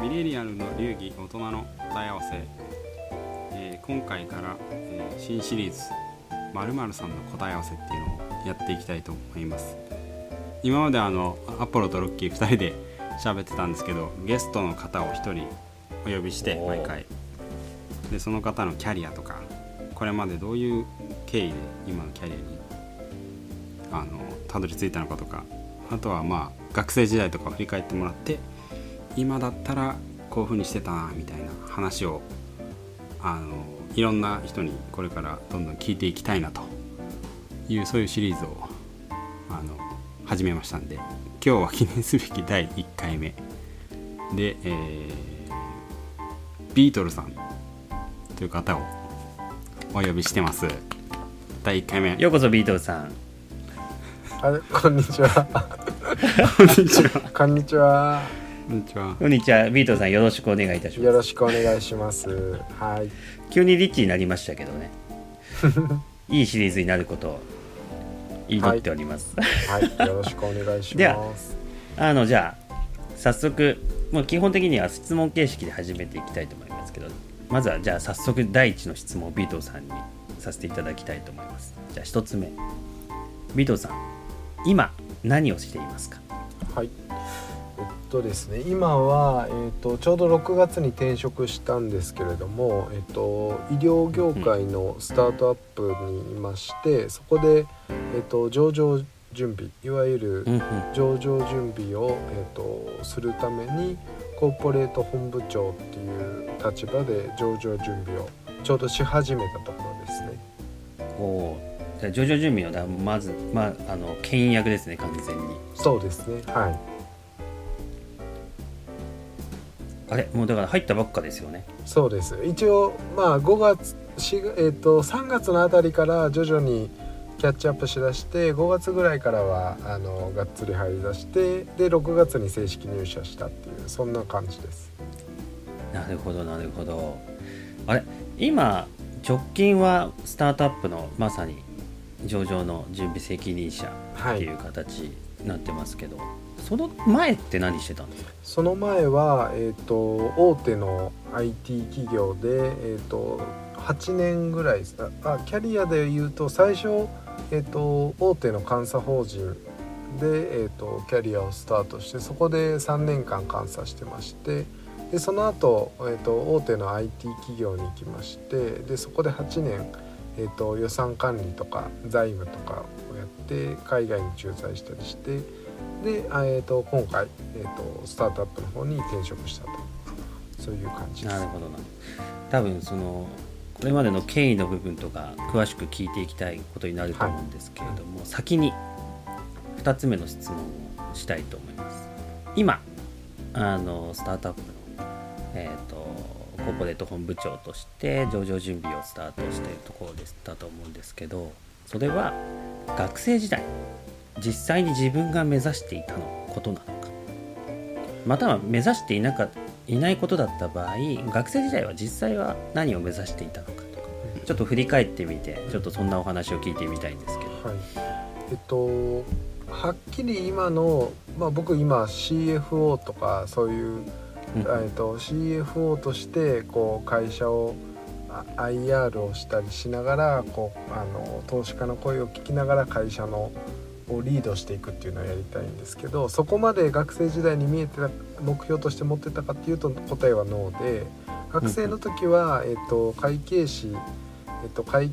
ミレリアルの流儀大人の答え合わせ、えー今回から、えー新シリーズ〇〇さんの答え合わせっていうのをやっていきたいと思います。今まであのアポロとロッキー2人で喋ってたんですけどゲストの方を1人お呼びして毎回。でその方のキャリアとかこれまでどういう経緯で今のキャリアにあのたどり着いたのかとかあとはまあ学生時代とかを振り返ってもらって今だったらこういう風にしてたなみたいな話をあのいろんな人にこれからどんどん聞いていきたいなというそういうシリーズをあの始めましたんで今日は記念すべき第1回目。で、えービートルさんという方をお呼びしてます。第1回目。ようこそビートルさん。あこんにちは。こんにちは。こんにちは。こんにちはこんにちはビートルさんよろしくお願いいたしますよろしくお願いします。はい。急にリッチになりましたけどね いいシリーズになることを祈っております、はい。よろしくお願いしではます。あのじゃあ早速もう基本的には質問形式で始めていきたいと思いますけどまずはじゃあ早速第一の質問をビートルさんにさせていただきたいと思いますじゃあ一つ目ビートルさん今何をしていますか？はい。とですね、今は、えっと、ちょうど6月に転職したんですけれども、えっと、医療業界のスタートアップにいまして、そこで、えっと、上場準備いわゆるうんうん上場準備を、えっと、するためにコーポレート本部長っていう立場で上場準備をちょうどし始めたところですね。おじゃあ上場準備のだまずまああの牽引役ですね完全にそうですね。はい。あれもうだから入ったばっかですよねそうです。一応まあ5月4月えっ、と3月のあたりから徐々にキャッチアップしだして5月ぐらいからはあのがっつり入りだしてで6月に正式入社したっていうそんな感じです。なるほどなるほどあれ今直近はスタートアップのまさに上場の準備責任者はいっていう。形になってますけど、その前って何してたんですか？その前はえっ、と大手の IT 企業でえっ、と8年ぐらいですあキャリアで言うと最初えっ、と大手の監査法人で、えー、とキャリアをスタートしてそこで3年間監査してましてでその後、えー、と大手の IT 企業に行きましてでそこで8年、えー、と予算管理とか財務とかをやって海外に駐在したりしてで、あえー、と今回、えー、とスタートアップの方に転職したと。そういう感じです。なる。ほどな。多分そのこれまでの経緯の部分とか詳しく聞いていきたいことになると思うんですけれども、先に2つ目の質問をしたいと思います。今あのスタートアップの、えー、とコーポレート本部長として上場準備をスタートしているところでしたと思うんですけどそれは学生時代実際に自分が目指していたのことなのか。または目指していなかいないことだった場合学生時代は実際は何を目指していたのかとか。ちょっと振り返ってみてちょっとそんなお話を聞いてみたいんですけど。はい、えっとはっきり今の、まあ、僕今 CFO とかそういう、うん。えっと、CFO としてこう会社をあ IR をしたりしながらこうあの投資家の声を聞きながら会社のをリードしていくっていうのをやりたいんですけどそこまで学生時代に見えてた目標として持ってたかっていうと答えはノーで学生の時は、えっと、会計士、えっと会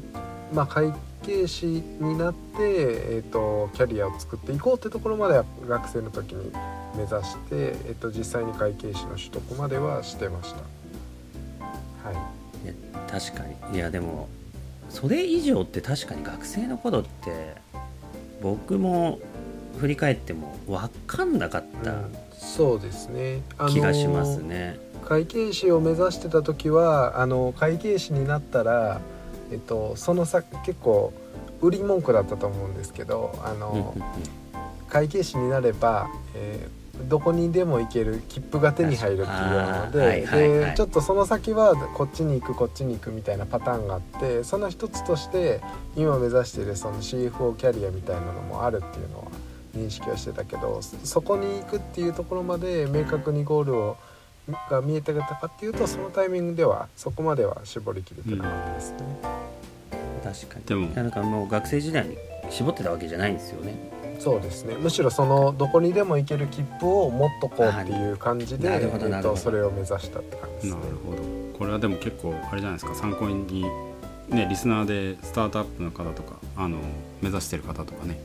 まあ、会計士になって、えっと、キャリアを作っていこうってところまでは学生の時に目指して、えっと、実際に会計士の取得まではしてました。はいい確かにいやでもそれ以上って確かに学生の頃って僕も振り返っても分かんなかったうんそうですね、あのー気がしますね。会計士を目指してた時はあの会計士になったら、えっと、その先結構売り文句だったと思うんですけどあの会計士になれば、えーどこにでも行ける切符が手に入るっていうのあーはいではいはい。でちょっとその先はこっちに行くこっちに行くみたいなパターンがあってその一つとして今目指しているその CFO キャリアみたいなのもあるっていうのは認識はしてたけどそそこに行くっていうところまで明確にゴールをが見えてたかっていうとそのタイミングではそこまでは絞りきれてなかったですね。確かに。でも。なんかもう学生時代に絞ってたわけじゃないんですよねそうですね。むしろそのどこにでも行ける切符を持っとこうっていう感じで、なえるほどなるほど。っと、それを目指したって感じなるですね。ほど。これはでも結構あれじゃないですか？参考にねリスナーでスタートアップの方とかあの目指してる方とかね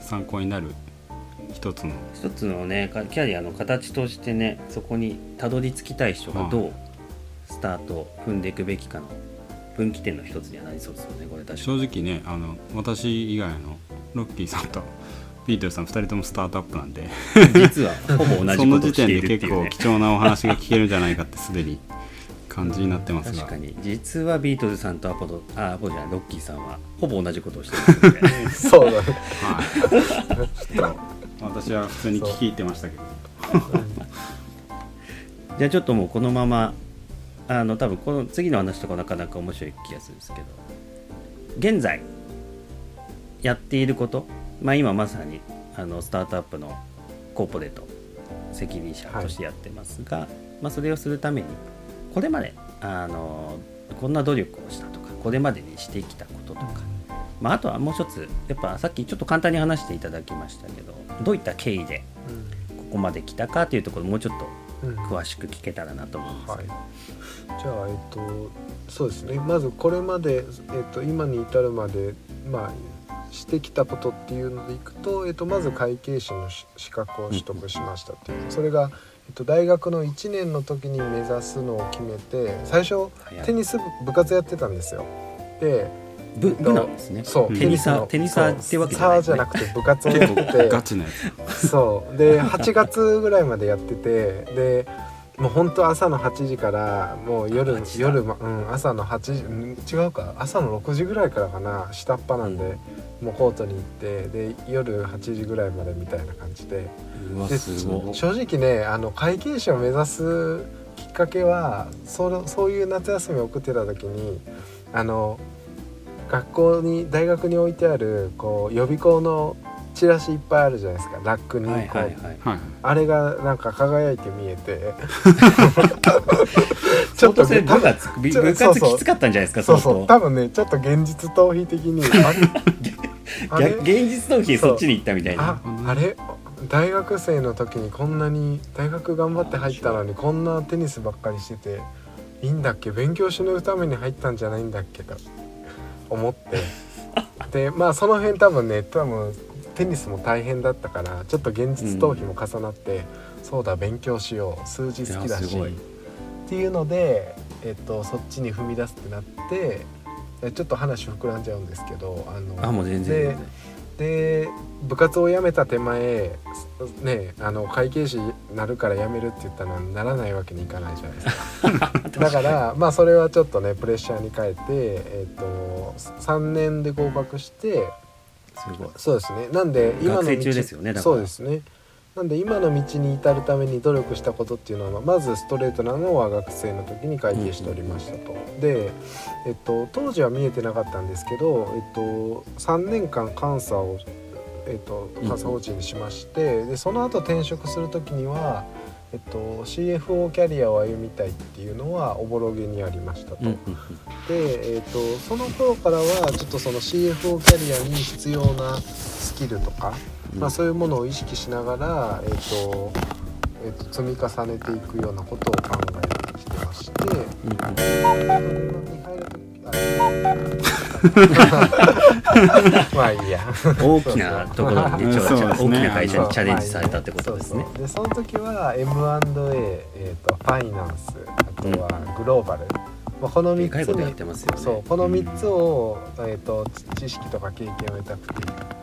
参考になる一つの一つのねかキャリアの形としてねそこにたどり着きたい人がどうスタートを踏んでいくべきかの分岐点の一つにはなりそうですよねこれ確か正に直ねあの私以外のロッキーさんとビートルさん2人ともスタートアップなんで。実はほぼ同そじことをしての時点でいるっていうね。結構貴重なお話が聞けるんじゃないかってすでに感じになってますが。確かに。実はビートルズさんとアポロあアポロじゃないロッキーさんはほぼ同じことをしてるのでそうだね。はい。ちょっと私は普通に聞き入ってましたけど。じゃあちょっともうこのままあの多分この次の話とかなかなか面白い気がするんですけど現在やっていることまあ今まさにあのスタートアップのコーポレート責任者としてやってますが、まあ、それをするためにこれまであのこんな努力をしたとかこれまでにしてきたこととか、まあ、あとはもう一つやっぱさっきちょっと簡単に話していただきましたけどどういった経緯でここまで来たかというところもうちょっとうん。うん詳しく聞けたらなと思うんですはい。けど、、じゃあ、えっと、そうですね。まずこれまで、えっと、今に至るまで、まあ、してきたことっていうのでいくと、えっと、まず会計士のし資格を取得しましたっていう。それが、えっと、大学の1年の時に目指すのを決めて最初テニス部部活やってたんですよ。で部部なんですね。そうテニサーのテニサーってわけじゃない。サーじゃなくて部活をやってて。ガチなやつ。そう。で8月ぐらいまでやっててでもう本当朝の8時からもう夜8時だ。夜、まうん、朝の8時うん違うか。朝の6時ぐらいからかな。下っ端なんで、もうコートに行ってで夜8時ぐらいまでみたいな感じで。で正直ねあの会計士を目指すきっかけはそのそういう夏休みを送ってた時にあの学校に大学に置いてあるこう予備校のチラシいっぱいあるじゃないですか。ラックにこう、はいはい。はいはい。あれがなんか輝いて見えて。ちょっとね部がつ部ちょ部活きつかったんじゃないですかそうそう。多分ねちょっと現実逃避的に 現実逃避でそっちに行ったみたいな。ああれ？大学生の時にこんなに大学頑張って入ったのにこんなテニスばっかりしてていいんだっけ？勉強し抜くために入ったんじゃないんだっけ？と思って。でまあその辺多分ね多分テニスも大変だったからちょっと現実逃避も重なって、そうだ勉強しよう。数字好きだし。っていうので、えっと、そっちに踏み出すってなってえちょっと話膨らんじゃうんですけどあのあもう全然。で全然で部活を辞めた手前ねあの会計士になるから辞めるって言ったのにならないわけにいかないじゃないですか。だからまあそれはちょっとねプレッシャーに変えて、えっと3年で合格してすごい。そうですね。なんで今の道ですよねそうですね。なんで今の道に至るために努力したことっていうのはまずストレートなのは学生の時に会計しておりましたと。で、えっと、当時は見えてなかったんですけど、えっと、3年間監査を、えっと、監査法人にしまして、でその後転職する時には、えっと、CFO キャリアを歩みたいっていうのはおぼろげにありましたと。うんうんで、えー、とその頃からはちょっとその CFO キャリアに必要なスキルとか、うんまあ、そういうものを意識しながら、えーとえー、と積み重ねていくようなことを考えてきてまして。うんうん まあいいや。大きなところにねそうそう大きな会社にチャレンジされたってことですね。そうそう。でその時は M&A、えー、とファイナンスあとはグローバル、まあ、この3つでかいことやっにてますよね。そうこの3つを、えー、と知識とか経験を得たくて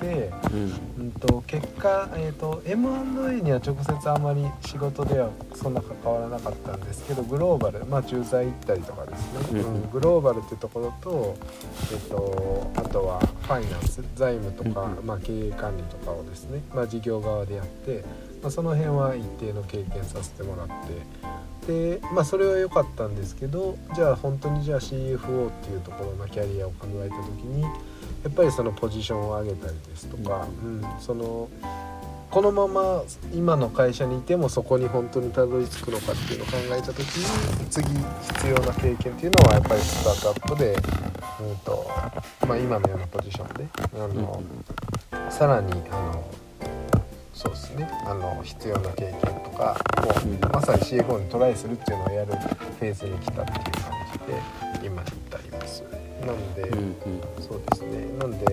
言って、うん。うん、と結果、えー、と M&A には直接あまり仕事ではそんな関わらなかったんですけどグローバル、まあ、駐在行ったりとかですね、うんうん。グローバルっていうところと,、えー、とあとはファイナンス財務とか、うん。まあ、経営管理とかをですね、まあ、事業側でやって、まあ、その辺は一定の経験させてもらってで、まあ、それは良かったんですけどじゃあ本当にじゃあ CFO っていうところのキャリアを考えた時にやっぱりそのポジションを上げたりですとか、うん、そのこのまま今の会社にいてもそこに本当にたどり着くのかっていうのを考えた時に次必要な経験っていうのはやっぱりスタートアップで、うんとまあ、今のようなポジションであの、さらにあのそうですねあの必要な経験とかもう、うんまさに CFO にトライするっていうのをやるフェーズに来たっていう感じで今に至ります。なので、うんうんそうですねなんで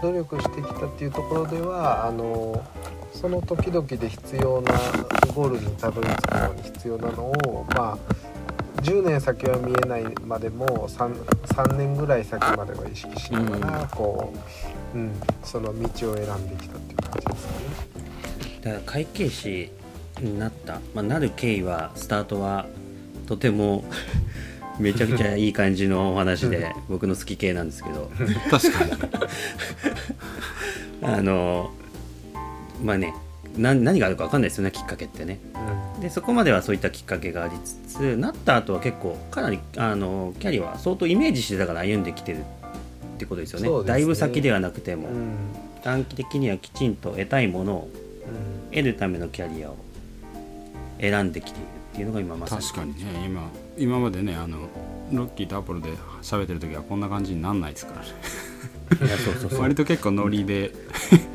努力してきたっていうところではあのその時々で必要なゴールにたどり着くのに必要なのをまあ10年先は見えないまでも 3, 3年ぐらい先までは意識しながら、うんこう、うん、その道を選んできたっていう感じですかね。だから会計士になった、まあ、なる経緯はスタートはとても めちゃくちゃいい感じのお話で 僕の好き系なんですけど。確かに。あのまあねな何があるか分かんないですよねきっかけってね。うん。でそこまではそういったきっかけがありつつなった後は結構かなりあのキャリアは相当イメージしてたから歩んできてるってことですよね。ね。だいぶ先ではなくても、うん。短期的にはきちんと得たいものをうん得るためのキャリアを選んできているっていうのが今まさに確かにね今今までねあのロッキーとアポロで喋ってる時はこんな感じになんないですからね。いやそうそうそう。割と結構ノリで。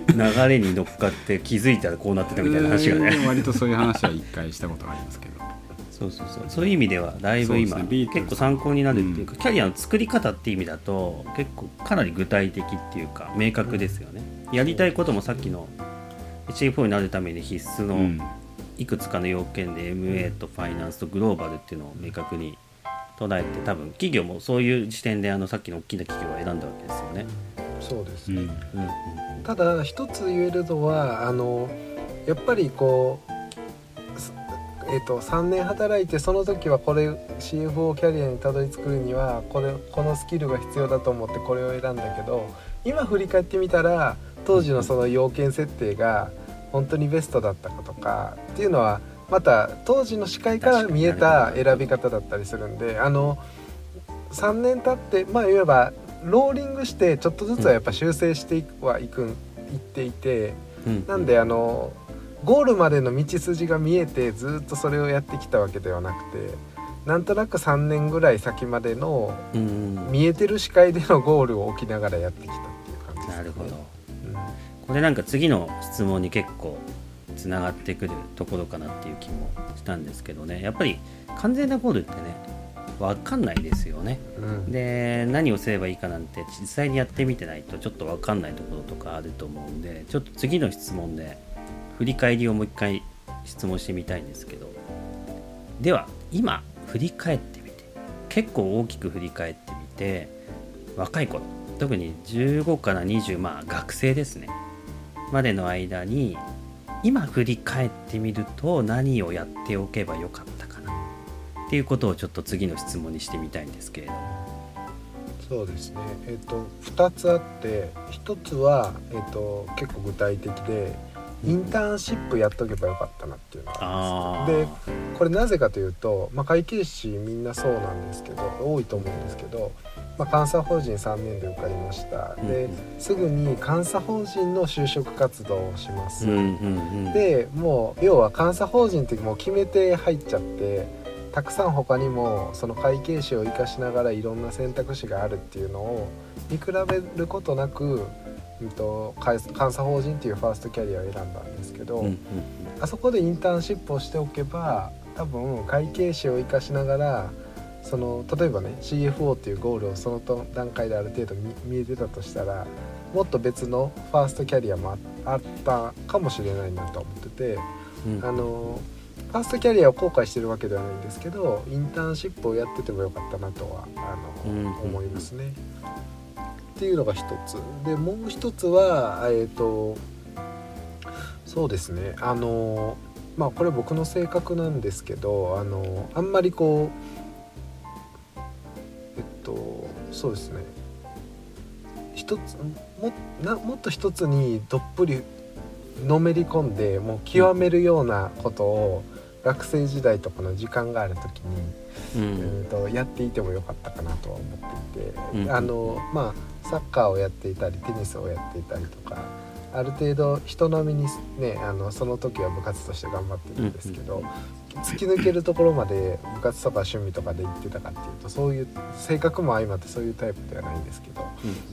流れに乗っかって気づいたらこうなってたみたいな話がね。うん割とそういう話は一回したことがありますけど。そうそうそう。そういう意味ではだいぶ今、ね結構参考になるっていうか、キャリアの作り方っていう意味だと結構かなり具体的っていうか明確ですよね、やりたいこともさっきの HF4 になるために必須のうん。いくつかの要件で MA とファイナンスとグローバルっていうのを明確に捉えて多分企業もそういう時点であのさっきの大きな企業を選んだわけですよね。そうですね、うん。うんうんただ一つ言えるのはあのやっぱりこう、すえー、と3年働いてその時はこれ CFO キャリアにたどり着くにはこれこのスキルが必要だと思ってこれを選んだけど今振り返ってみたら当時のその要件設定が本当にベストだったかとかっていうのはまた当時の視界から見えた選び方だったりするんであの3年経ってまあいわばローリングしてちょっとずつはやっぱ修正していくはいくんいっていてうん。なんであのゴールまでの道筋が見えてずっとそれをやってきたわけではなくてなんとなく3年ぐらい先までのうん。見えてる視界でのゴールを置きながらやってきたっていう感じです、ね、なるほど。うんこれなんか次の質問に結構つながってくるところかなっていう気もしたんですけどね。やっぱり完全なゴールってね分かんないですよね。うん。で何をすればいいかなんて実際にやってみてないとちょっと分かんないところとかあると思うんでちょっと次の質問で振り返りをもう一回質問してみたいんですけど。では今振り返ってみて結構大きく振り返ってみて若い頃特に15から20まあ学生ですねまでの間に今振り返ってみると何をやっておけばよかったかな。っていうことをちょっと次の質問にしてみたいんですけれども。そうですね。えっ、と2つあって1つは、えっと結構具体的でインターンシップやっとけばよかったなっていうのがああります。でこれなぜかというと、まあ、会計士みんなそうなんですけど多いと思うんですけど、まあ、監査法人3年で受かりました。でうん。すぐに監査法人の就職活動をします、でもう要は監査法人ってもう決めて入っちゃってたくさん他にもその会計士を生かしながらいろんな選択肢があるっていうのを見比べることなく、うん、と監監査法人っていうファーストキャリアを選んだんですけど、あそこでインターンシップをしておけば多分会計士を生かしながらその例えばね CFO っていうゴールをそのと段階である程度見見えてたとしたらもっと別のファーストキャリアもああったかもしれないなと思っててうん。あのファーストキャリアを後悔してるわけではないんですけどインターンシップをやっててもよかったなとはあの、うん思いますね。っていうのが一つ。でもう一つはえっ、とそうですね。あのまあこれ僕の性格なんですけどあのあんまりこうとそうですね。一つもなもっと一つにどっぷりのめり込んでもう極めるようなことを学生時代とかの時間がある時にうん。えー、とやっていてもよかったかなとは思っていて、うん。あのまあサッカーをやっていたりテニスをやっていたりとかある程度人並みにねあのその時は部活として頑張ってるんですけど、突き抜けるところまで部活とか趣味とかで行ってたかっていうとそういう性格も相まってそういうタイプではないんですけどや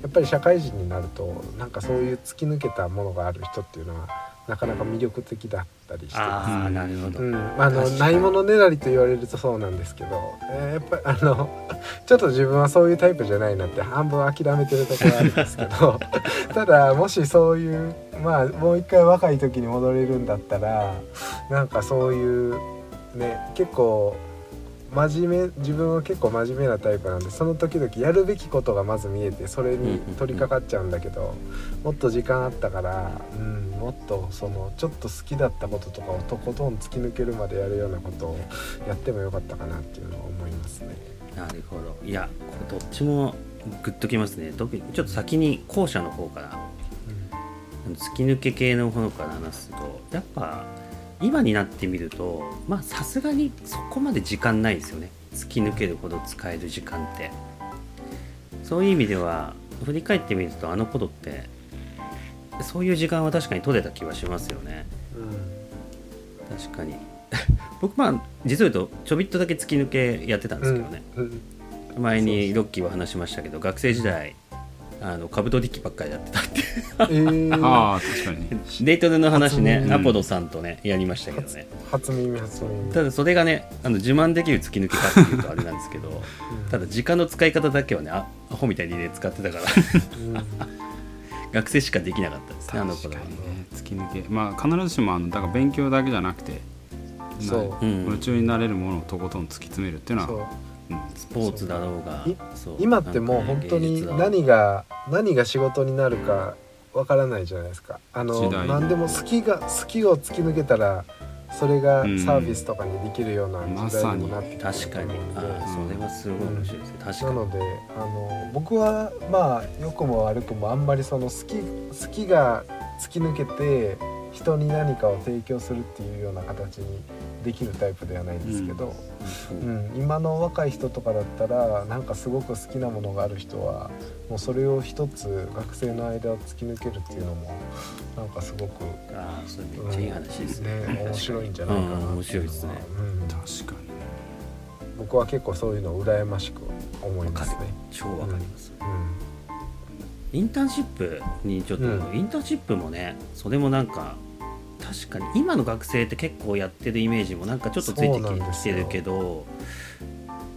っぱり社会人になるとなんかそういう突き抜けたものがある人っていうのはなかなか魅力的だったりして。ますああなるほど、うん、あのないものねだりと言われるとそうなんですけど、えーやっぱりあの ちょっと自分はそういうタイプじゃないなって半分諦めてるところあるんですけど ただもしそういうまあもう一回若い時に戻れるんだったらなんかそういうね結構真面目自分は結構真面目なタイプなんでその時々やるべきことがまず見えてそれに取り掛かっちゃうんだけどもっと時間あったから、うん、もっとそのちょっと好きだったこととかをとことん突き抜けるまでやるようなことをやってもよかったかなっていうのは思いますね。なるほど。いやどっちもグッときますね。特にちょっと先に後者の方から突き抜け系の方から話すとやっぱ今になってみるとまあさすがにそこまで時間ないですよね。突き抜けるほど使える時間って。そういう意味では振り返ってみるとあの頃ってそういう時間は確かに取れた気はしますよね。うん。確かに。僕まあ実を言うとちょびっとだけ突き抜けやってたんですけどね、うん。前にロッキーは話しましたけど学生時代あの兜力ばっかりやってたって。えー、ああ確かに。ねデートでの話ねアポロさんとねやりましたけどね。初耳初耳。ただそれがねあの自慢できる突き抜けかっていうとあれなんですけどただ時間の使い方だけはねあアホみたいにね使ってたから。うん。学生しかできなかったですねあの確か頃はにね突き抜け。まあ必ずしもあのだから勉強だけじゃなくてそう。なうん。夢中になれるものをとことん突き詰めるっていうのは、う。んスポーツだろうが今ってもう本当に何が何が仕事になるかわからないじゃないですか。あの何でも好きが好きを突き抜けたらそれがうん。サービスとかにできるような時代にもなってきてる確かに。あと思うのであそれはすごい面白いですね。確かに。なのであの僕はまあ良くも悪くもあんまりその好き好きが突き抜けて人に何かを提供するっていうような形にできるタイプではないんですけど、うん今の若い人とかだったらなんかすごく好きなものがある人はもうそれを一つ学生の間を突き抜けるっていうのもなんかすごく、ああそれめっちゃいい話ですね。ね面白いんじゃないかなうん面白いですね。うん。確かに。僕は結構そういうのを羨ましく思いますね。超わかります、うん。インターンシップにちょっと、うん。インターンシップもねそれもなんか確かに。今の学生って結構やってるイメージもなんかちょっとついてきてるけど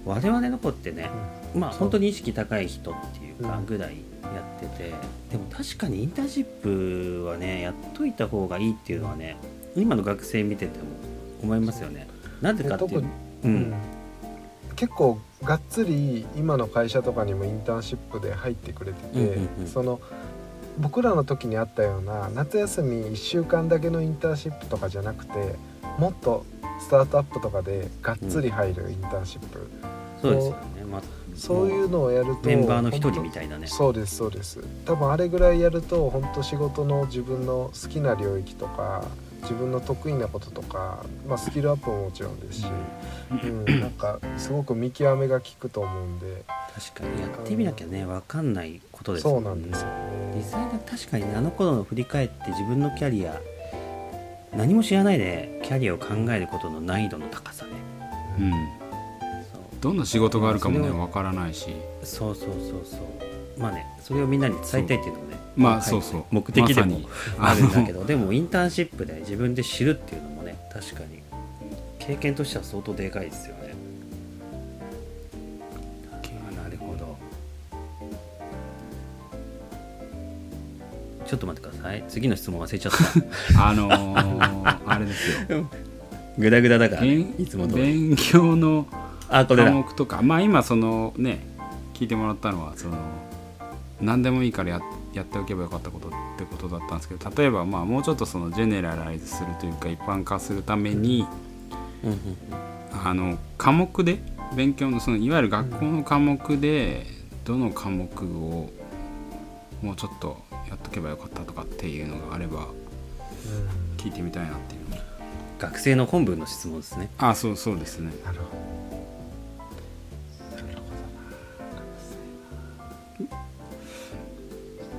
我々の子ってねまあそう本当に意識高い人っていうかうんぐらいやってて、でも確かにインターンシップはねやっといた方がいいっていうのはね今の学生見てても思いますよね。なんでかっていう結構がっつり今の会社とかにもインターンシップで入ってくれてて、うんうんうん。その僕らの時にあったような夏休み1週間だけのインターンシップとかじゃなくてもっとスタートアップとかでがっつり入るインターンシップ、そうですよね、まあ、そういうのをやるとメンバーの一人みたいなね。そうですそうです。多分あれぐらいやると本当仕事の自分の好きな領域とか自分の得意なこととか、まあ、スキルアップももちろんですし、うん、なんかすごく見極めが効くと思うんで。確かに。やってみなきゃね分かんないことです。そうもなんですよ。ね。実際だ確かにあの頃の振り返って自分のキャリア何も知らないでキャリアを考えることの難易度の高さね。うん。どんな仕事があるかもねわからないし。そうそうそうそう。まあねそれをみんなに伝えたいっていうのもねまあはいそうそう。目的でもあるんだけど でもインターンシップで自分で知るっていうのもね確かに。経験としては相当でかいですよねちょっと待ってください。次の質問忘れちゃった。あのーあれですよ。グダグダだから、いつも勉強の科目とか。まあ今そのね聞いてもらったのはその何でもいいからややっておけばよかったことってことだったんですけど例えばまあもうちょっとそのジェネラライズするというか一般化するためにうんうん。あの科目で勉強のそのいわゆる学校の科目でどの科目をもうちょっとやっとけばよかったとかっていうのがあれば聞いてみたいなっていう。学生の本文の質問ですね。あそうそうですね。なるほど。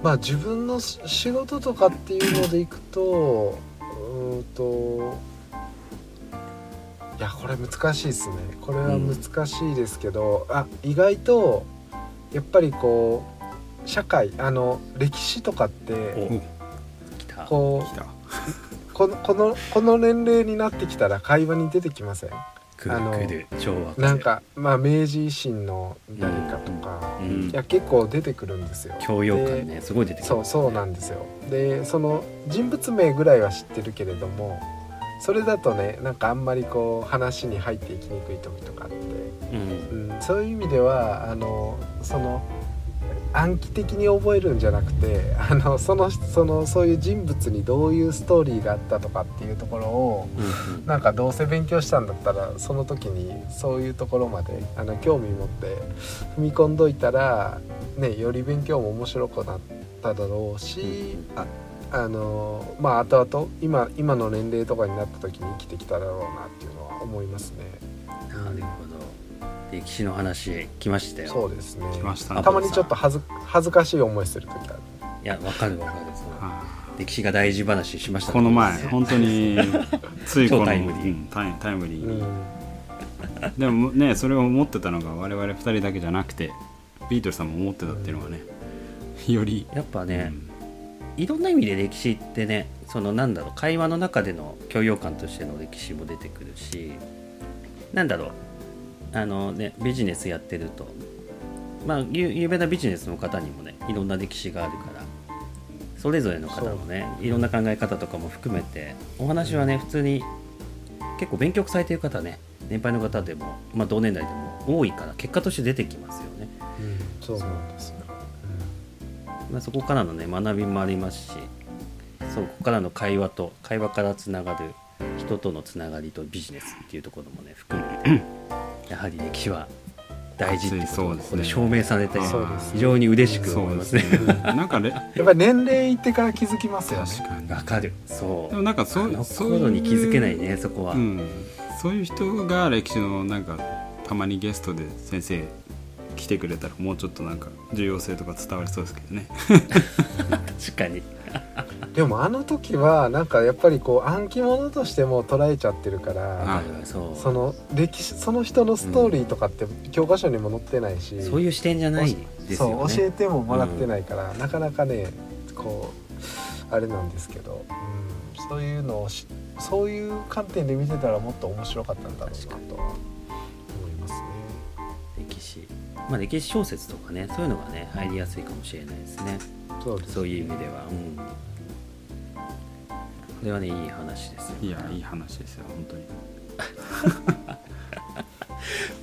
まあ自分の仕事とかっていうのでいくとうーんといやこれ難しいですね。これは難しいですけど、あ意外とやっぱりこう社会あの歴史とかってこう このこのこの年齢になってきたら会話に出てきません？くるあのなんかまあ明治維新の誰かとか、うん。いや結構出てくるんですよ。教養感ねすごい出てきますそうそうなんですよ。でその人物名ぐらいは知ってるけれどもそれだとねなんかあんまりこう話に入っていきにくい時とかあって、うん。うん、そういう意味ではあのその暗記的に覚えるんじゃなくてあのそのそのそういう人物にどういうストーリーがあったとかっていうところをうんうん。なんかどうせ勉強したんだったらその時にそういうところまであの興味持って踏み込んどいたら、ね、より勉強も面白くなっただろうし、ああのまあ後々今今の年齢とかになった時に生きてきただろうなっていうのは思いますね。なるほど歴史の話来ましたよ。そうですね。来ましたね。たまにちょっと恥ず恥ずかしい思いする時ある。いやわかるわかるそうは歴史が大事話しました。この前 本当についこの超タイムリー。うんタイタイムリー。にうん。でもねそれを思ってたのが我々2人だけじゃなくてビートルズさんも思ってたっていうのがねより、やっぱねうん、いろんな意味で歴史ってねそのなんだろう会話の中での教養感としての歴史も出てくるしなんだろうあのねビジネスやってるとまあ有有名なビジネスの方にもねいろんな歴史があるからそれぞれの方のねいろんな考え方とかも含めてお話はね普通に結構勉強されてる方ね年配の方でも、まあ、同年代でも多いから結果として出てきますよね。うんそうなんですよ。まあ、そこからのね学びもありますしそこからの会話と会話からつながる人とのつながりとビジネスっていうところもね含めてやはり歴史は大事ってことそうですね。がここで証明されてそうですね。非常に嬉しく思いますすね。ねなんかね やっぱり年齢いってから気づきますよね。確かにわかる。そう。でもなんかあそうのそういう頃に気づけないねそこは、うん、そういう人が歴史のなんかたまにゲストで先生来てくれたらもうちょっとなんか重要性とか伝わりそうですけどね。確かにでもあの時はなんかやっぱりこう暗記物としても捉えちゃってるから、そう。その歴史その人のストーリーとかって教科書にも載ってないし、そういう視点じゃないですよね。そう教えてももらってないから、なかなかねこうあれなんですけど、うん、そういうのをしそういう観点で見てたらもっと面白かったんだろうなとは思いますね。歴史。まあ歴史小説とかねそういうのがね入りやすいかもしれないですね。そうですそういう意味では、うん、これはねいい話ですよ。いやいい話ですよ本当に。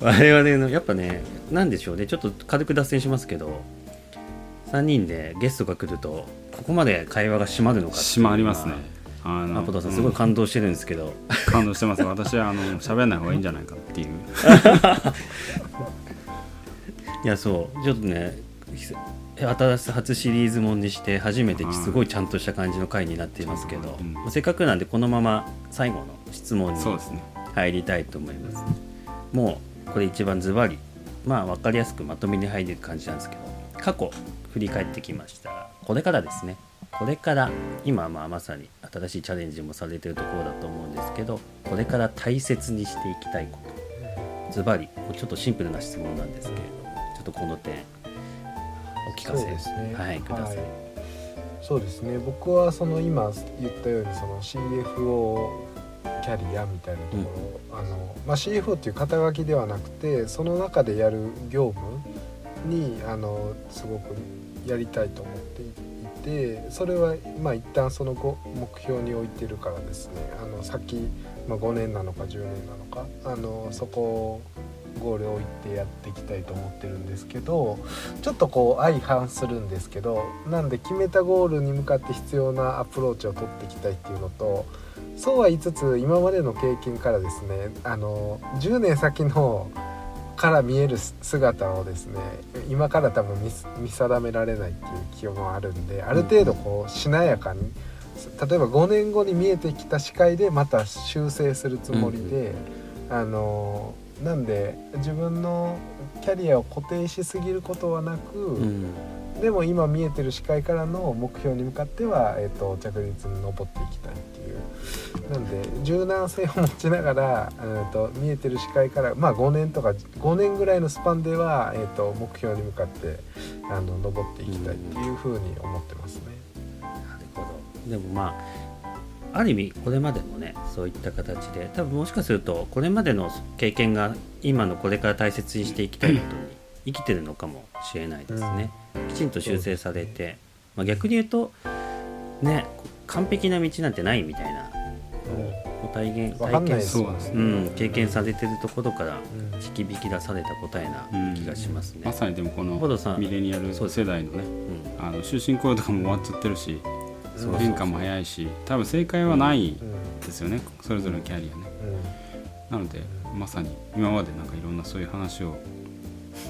我々のやっぱねなんでしょうねちょっと軽く脱線しますけど3人でゲストが来るとここまで会話が締まるのかっていう締まりますね。あのアポトさんすごい感動してるんですけど、感動してます。私はあの喋らない方がいいんじゃないかっていう。いやそう。ちょっとねひ新し初シリーズもんにして初めてすごいちゃんとした感じの回になっていますけど、うんもうせっかくなんでこのまま最後の質問に入りたいと思います。もうこれ一番ズバリまあ分かりやすくまとめに入る感じなんですけど過去振り返ってきました。これからですね。これから今まあまさに新しいチャレンジもされてるところだと思うんですけどこれから大切にしていきたいこと。ズバリちょっとシンプルな質問なんですけれどもちょっとこの点お聞かせ。そうですね。はい、ください、はい。そうですね。僕はその今言ったようにその CFO キャリアみたいなところ、あのまあ、CFO っていう肩書きではなくてその中でやる業務にあのすごくやりたいと思っていてそれはまあ一旦そのご目標に置いてるからですね。あの先、まあ、5年なのか10年なのかあのそこをゴールを置いてやっていきたいと思ってるんですけどちょっとこう相反するんですけどなんで決めたゴールに向かって必要なアプローチを取っていきたいっていうのとそうは言いつつ今までの経験からですねあの10年先のから見える姿をですね今から多分見見定められないっていう気もあるんである程度こうしなやかに例えば5年後に見えてきた視界でまた修正するつもりで、あのなんで自分のキャリアを固定しすぎることはなく、うん。でも今見えてる視界からの目標に向かっては、えー、と着実に登っていきたいっていう。なんで柔軟性を持ちながら、えー、と見えてる視界からまあ5年とか5年ぐらいのスパンでは、えー、と目標に向かってあの登っていきたいっていうふうに思ってますね。なるほど。でもまあある意味これまでもねそういった形で多分もしかするとこれまでの経験が今のこれから大切にしていきたいことに生きてるのかもしれないですね、きちんと修正されて、まあ、逆に言うとね完璧な道なんてないみたいなお体験体験ですもんね。うん、経験されてるところからうん。導き出された答えな気がしますね。まさにでもこのミレニアルそうです。世代のねうん。あの終身雇用とかも終わっちゃってるし。そう変化も早いし多分正解はないうんですよねそれぞれのキャリアね。うんなのでまさに今までなんかいろんなそういう話を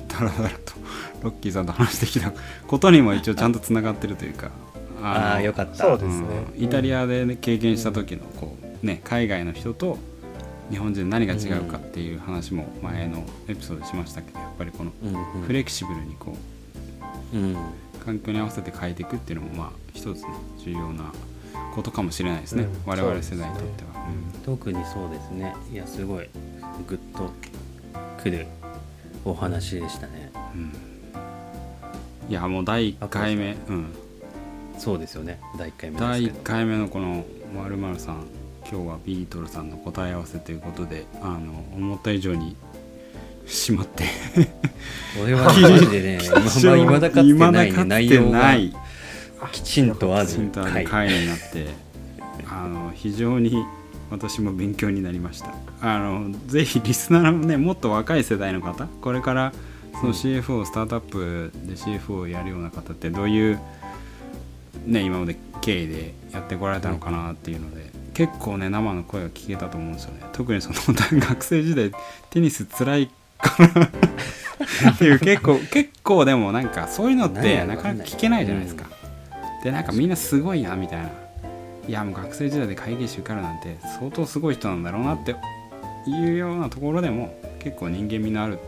だらだらと ロッキーさんと話してきたことにも一応ちゃんとつながってるというかああのよかった。そうですね。うん。イタリアで、ね、経験した時のこう、ね、海外の人と日本人で何が違うかっていう話も前のエピソードでしましたけどやっぱりこのフレキシブルにこううん。環境に合わせて変えていくっていうのもまあ一つね重要なことかもしれないですね、うん我々世代にとっては。特にそうですね。いやすごいグッとくるお話でしたね。うんうんいやもう第1回目、うん、そうですよね。第一回目第けど。1回目のこの「まるさん今日はビートルさんの答え合わせということであの思った以上にしまって 俺はマジでね、まだかつてないね内容がないきちんとあるきちんとある回。回になって あの非常に私も勉強になりました。あのぜひリスナーのねもっと若い世代の方これからその CFO スタートアップで CFO をやるような方ってどういうね今まで経緯でやってこられたのかなっていうので、結構ね生の声が聞けたと思うんですよね。特にその 学生時代テニスつらいから っていう結構結構でもなんかそういうのってなかなか聞けないじゃないですか、でなんかみんなすごいなみたいないやもう学生時代で会計士受かるなんて相当すごい人なんだろうなっていうようなところでも結構人間味のある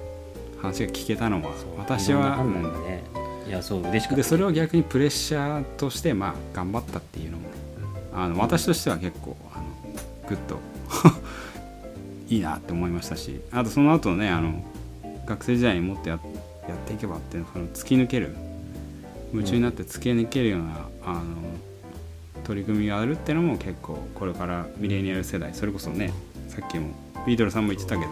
話が聞けたのは私は、ね。いやそう嬉しかった。でそれを逆にプレッシャーとしてまあ頑張ったっていうのもねあの私としては結構あのグッと いいなって思いましたしあとその後ねあの学生時代にもっとややっていけばっていうその突き抜ける夢中になって突き抜けるような、あの取り組みがあるっていうのも結構これからミレニアル世代それこそねさっきもビートルさんも言ってたけど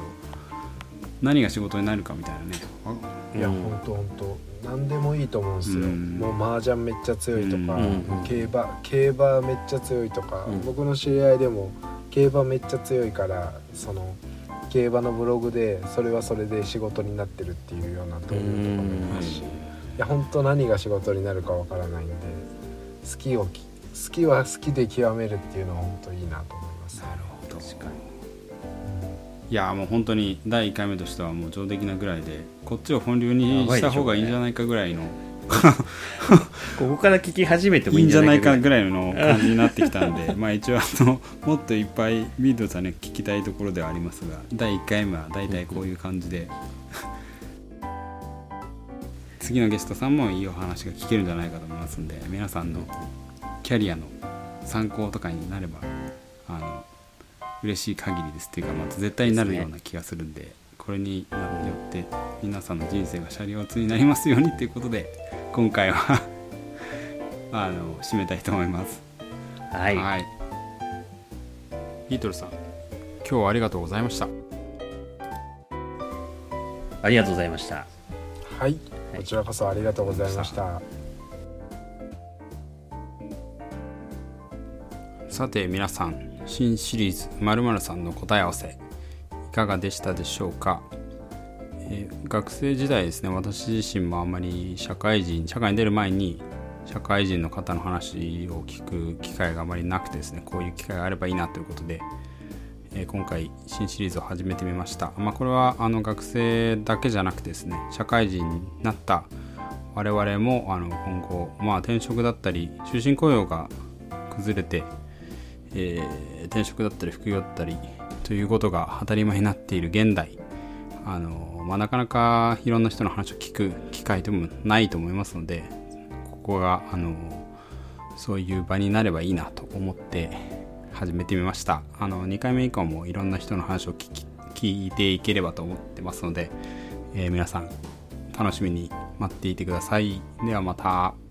何が仕事になるかみたいなね。あいや、うん。ほんとほんと何でもいいと思うんですよ、うん。もう麻雀めっちゃ強いとか、うん。うん。競馬競馬めっちゃ強いとか、うん。僕の知り合いでも競馬めっちゃ強いからその競馬のブログでそれはそれで仕事になってるっていうような同僚とかもいますし、いや本当何が仕事になるかわからないんで好きをき好きは好きで極めるっていうのは本当いいなと思います、なるほど。確かに。いやもう本当に第1回目としてはもう上出来なぐらいでこっちを本流にした方がいいんじゃないかぐらいの ここから聞き始めてもいいんじゃないかぐらい。の感じになってきたんで まあ一応あのもっといっぱいビートルさんに聞きたいところではありますが第1回目は大体こういう感じで次のゲストさんもいいお話が聞けるんじゃないかと思いますんで皆さんのキャリアの参考とかになればあの嬉しい限りですっていうか、まあ、絶対になるような気がするんでこれによって皆さんの人生がシャリオツになりますようにっていうことで今回は あの締めたいと思います。はい、はい。ビートルさん、今日はありがとうございました。ありがとうございました。はいこちらこそありがとうございました、さて皆さん、新シリーズ〇〇さんの答え合わせいかがでしたでしょうか？えー学生時代ですね、私自身もあまり社会人、社会に出る前に社会人の方の話を聞く機会があまりなくてですね、こういう機会があればいいなということで、え今回新シリーズを始めてみました、まあ、これはあの学生だけじゃなくてですね社会人になった我々もあの今後、まあ、転職だったり終身雇用が崩れて、えー転職だったり副業だったりということが当たり前になっている現代。あの、まあ、なかなかいろんな人の話を聞く機会でもないと思いますのでこがあのそういう場になればいいなと思って始めてみました。あの2回目以降もいろんな人の話を聞いていければと思ってますので、えー皆さん楽しみに待っていてください。ではまた。